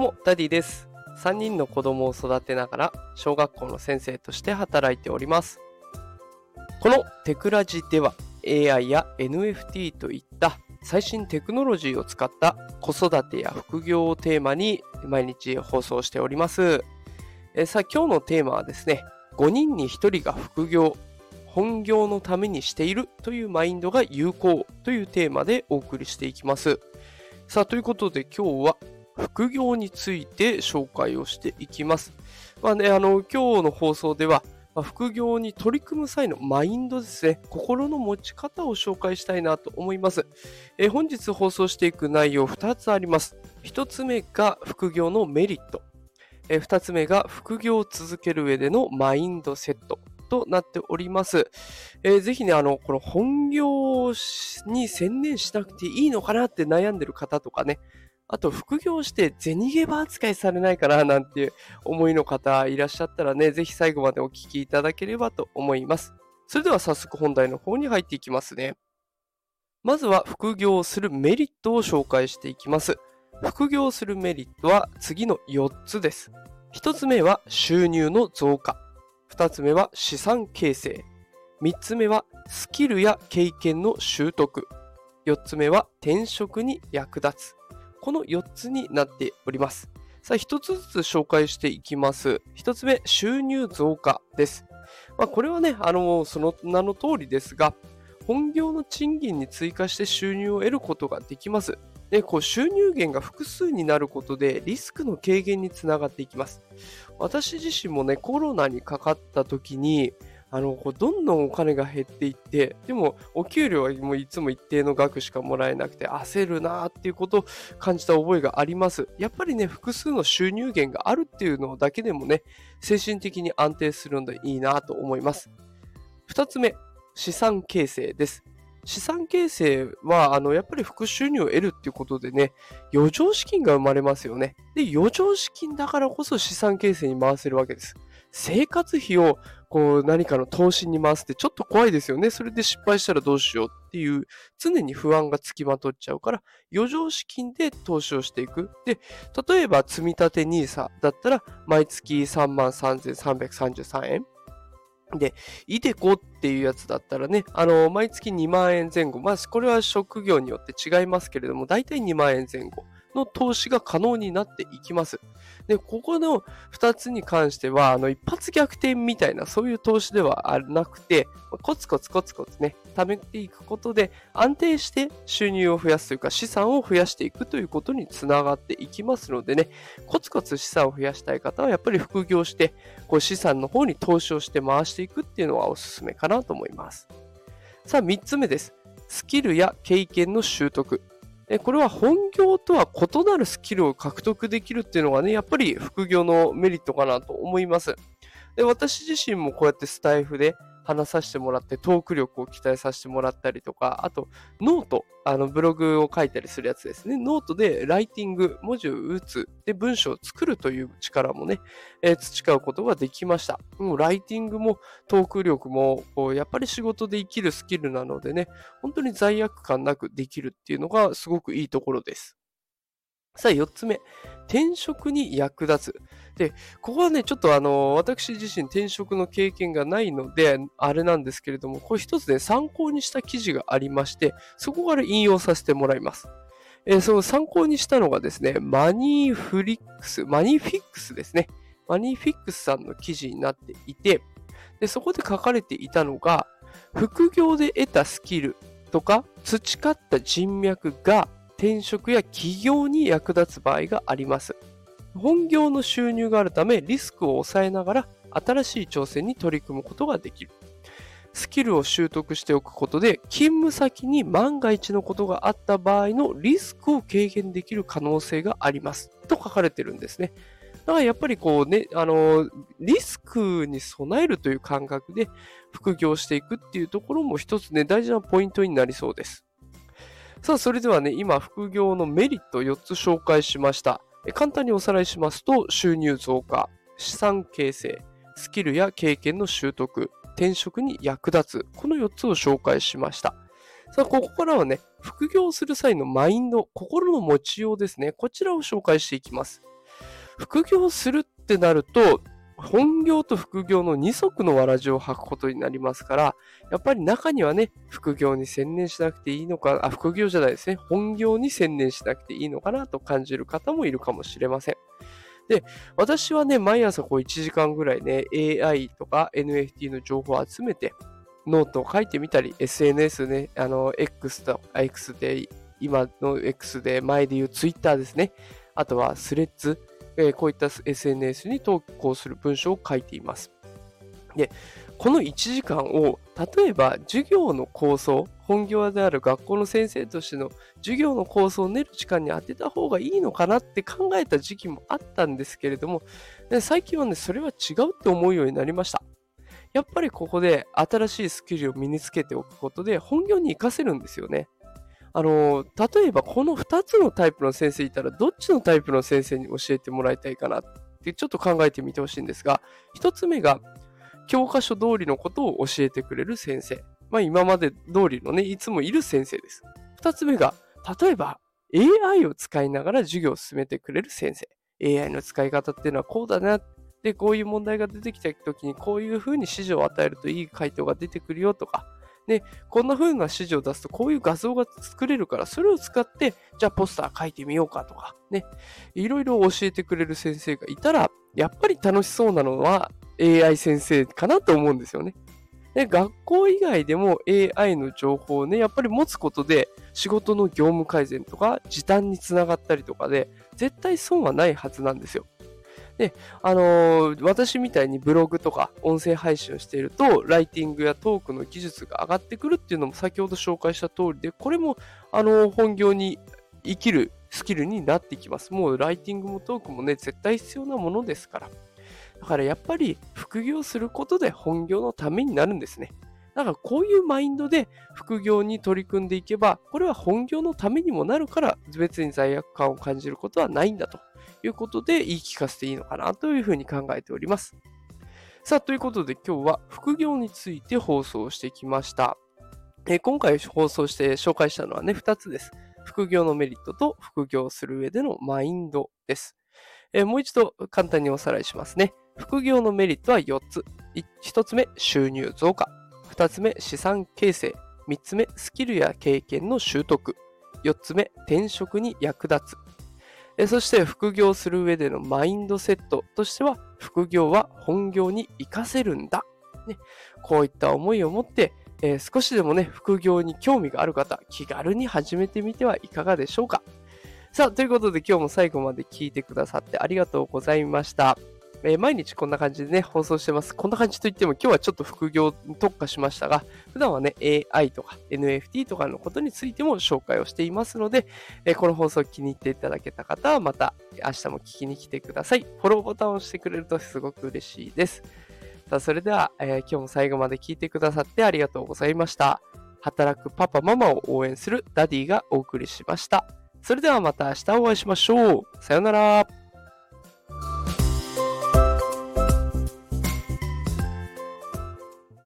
どうも、ダディです。3人の子供を育てながら、小学校の先生として働いております。このテクラジでは、AI や NFT といった最新テクノロジーを使った子育てや副業をテーマに毎日放送しております。えさあ、今日のテーマはですね、5人に1人が副業、本業のためにしているというマインドが有効というテーマでお送りしていきます。さあ、ということで今日は副業について紹介をしていきます。まあね、あの、今日の放送では、まあ副業に取り組む際のマインドですね、心の持ち方を紹介したいなと思います。え本日放送していく内容2つあります。1つ目が副業のメリット。え2つ目が副業を続ける上でのマインドセットとなっております。えーぜひね、あの、この本業に専念しなくていいのかなって悩んでる方とかね、あと副業して銭ゲバ扱いされないかななんていう思いの方いらっしゃったらね、ぜひ最後までお聞きいただければと思います。それでは早速本題の方に入っていきますね。まずは副業をするメリットを紹介していきます。副業するメリットは次の4つです。1つ目は収入の増加。2つ目は資産形成。3つ目はスキルや経験の習得。4つ目は転職に役立つ。この4つになっております。さあ、1つずつ紹介していきます。1つ目、収入増加です。まあ、これはね、あの、その名の通りですが、本業の賃金に追加して収入を得ることができます。で、こう収入源が複数になることでリスクの軽減につながっていきます。私自身もね、コロナにかかった時に、あの、こうどんどんお金が減っていって、でもお給料はもういつも一定の額しかもらえなくて焦るなっていうことを感じた覚えがあります。やっぱりね、複数の収入源があるっていうのだけでもね、精神的に安定するのでいいなと思います。二つ目、資産形成です。資産形成は、あの、やっぱり副収入を得るっていうことでね、余剰資金が生まれますよね。で、余剰資金だからこそ資産形成に回せるわけです。生活費をこう何かの投資に回すってちょっと怖いですよね。それで失敗したらどうしようっていう常に不安がつきまとっちゃうから余剰資金で投資をしていく。で、例えば積立 NISA だったら毎月3万3333円。で、イデコっていうやつだったらね、あの、毎月2万円前後。まあ、これは職業によって違いますけれども、大体2万円前後の投資が可能になっていきます。で、ここの2つに関しては、あの、一発逆転みたいな、そういう投資ではなくて、コツコツコツコツね、貯めていくことで、安定して収入を増やすというか、資産を増やしていくということにつながっていきますのでね、コツコツ資産を増やしたい方は、やっぱり副業して、こう資産の方に投資をして回していくっていうのはおすすめかなと思います。さあ、3つ目です。スキルや経験の習得。えこれは本業とは異なるスキルを獲得できるっていうのがね、やっぱり副業のメリットかなと思います。で私自身もこうやってスタイフで話させてもらってトーク力を鍛えさせてもらったりとか、あと note、あのブログを書いたりするやつですね。ノートでライティング、文字を打つ、で文章を作るという力もね、えー培うことができました。もうライティングもトーク力もこうやっぱり仕事で生きるスキルなのでね、本当に罪悪感なくできるっていうのがすごくいいところです。さあ、4つ目。転職に役立つ。で、ここはね、ちょっとあの、私自身転職の経験がないので、あれなんですけれども、これ一つね、参考にした記事がありまして、そこから引用させてもらいます。えーその参考にしたのがですね、マニーフリックス、マニフィックスですね。マニフィックスさんの記事になっていて、でそこで書かれていたのが、副業で得たスキルとか培った人脈が転職や起業に役立つ場合があります。本業の収入があるためリスクを抑えながら新しい挑戦に取り組むことができる。スキルを習得しておくことで勤務先に万が一のことがあった場合のリスクを軽減できる可能性があります。と書かれてるんですね。だからやっぱりこうね、あの、リスクに備えるという感覚で副業していくっていうところも一つね、大事なポイントになりそうです。さあ、それではね、今、副業のメリット4つ紹介しました。簡単におさらいしますと、収入増加、資産形成、スキルや経験の習得、転職に役立つ、この4つを紹介しました。さあ、ここからはね、副業する際のマインド、心の持ちようですね。こちらを紹介していきます。副業するってなると、本業と副業の二足のわらじを履くことになりますから、やっぱり中にはね、副業に専念しなくていいのか、あ、副業じゃないですね、本業に専念しなくていいのかなと感じる方もいるかもしれません。で、私はね、毎朝こう1時間ぐらいね、AI とか NFT の情報を集めて、ノートを書いてみたり、SNS ね、あの、X と、X で、今の X で、前で言う Twitter ですね。あとはスレッズ、え、こういった SNS に投稿する文章を書いています。で、この1時間を、例えば授業の構想、本業である学校の先生としての授業の構想を練る時間に当てた方がいいのかなって考えた時期もあったんですけれども、最近はね、それは違うって思うようになりました。やっぱりここで新しいスキルを身につけておくことで本業に活かせるんですよね。あの、例えばこの2つのタイプの先生いたら、どっちのタイプの先生に教えてもらいたいかなってちょっと考えてみてほしいんですが、1つ目が、教科書通りのことを教えてくれる先生。まあ今まで通りのね、いつもいる先生です。2つ目が、例えば AI を使いながら授業を進めてくれる先生。AI の使い方っていうのはこうだな。で、こういう問題が出てきた時にこういうふうに指示を与えるといい回答が出てくるよとか、で、こんな風な指示を出すとこういう画像が作れるから、それを使って、じゃあポスター書いてみようかとか、ね、いろいろ教えてくれる先生がいたら、やっぱり楽しそうなのは AI 先生かなと思うんですよね。で、学校以外でも AI の情報をね、やっぱり持つことで仕事の業務改善とか時短につながったりとかで、絶対損はないはずなんですよ。で、あのー、私みたいにブログとか音声配信をしていると、ライティングやトークの技術が上がってくるっていうのも先ほど紹介した通りで、これも、あのー、本業に生きるスキルになってきます。もうライティングもトークもね、絶対必要なものですから。だからやっぱり副業することで本業のためになるんですね。だからこういうマインドで副業に取り組んでいけば、これは本業のためにもなるから、別に罪悪感を感じることはないんだということで言い聞かせていいのかなというふうに考えております。さあ、ということで今日は副業について放送してきました。えー、今回放送して紹介したのはね、2つです。副業のメリットと副業する上でのマインドです。えー、もう一度簡単におさらいしますね。副業のメリットは4つ。1つ目、収入増加。2つ目、資産形成。3つ目、スキルや経験の習得。4つ目、転職に役立つ。えそして副業する上でのマインドセットとしては、副業は本業に活かせるんだ。ね、こういった思いを持って、えー、少しでもね、副業に興味がある方、気軽に始めてみてはいかがでしょうか。さあ、ということで今日も最後まで聞いてくださってありがとうございました。えー、毎日こんな感じでね、放送してます。こんな感じといっても今日はちょっと副業に特化しましたが、普段はね、AI とか NFT とかのことについても紹介をしていますので、えー、この放送気に入っていただけた方はまた明日も聞きに来てください。フォローボタンを押してくれるとすごく嬉しいです。さあ、それでは、えー、今日も最後まで聞いてくださってありがとうございました。働くパパママを応援するダディがお送りしました。それではまた明日お会いしましょう。さよなら。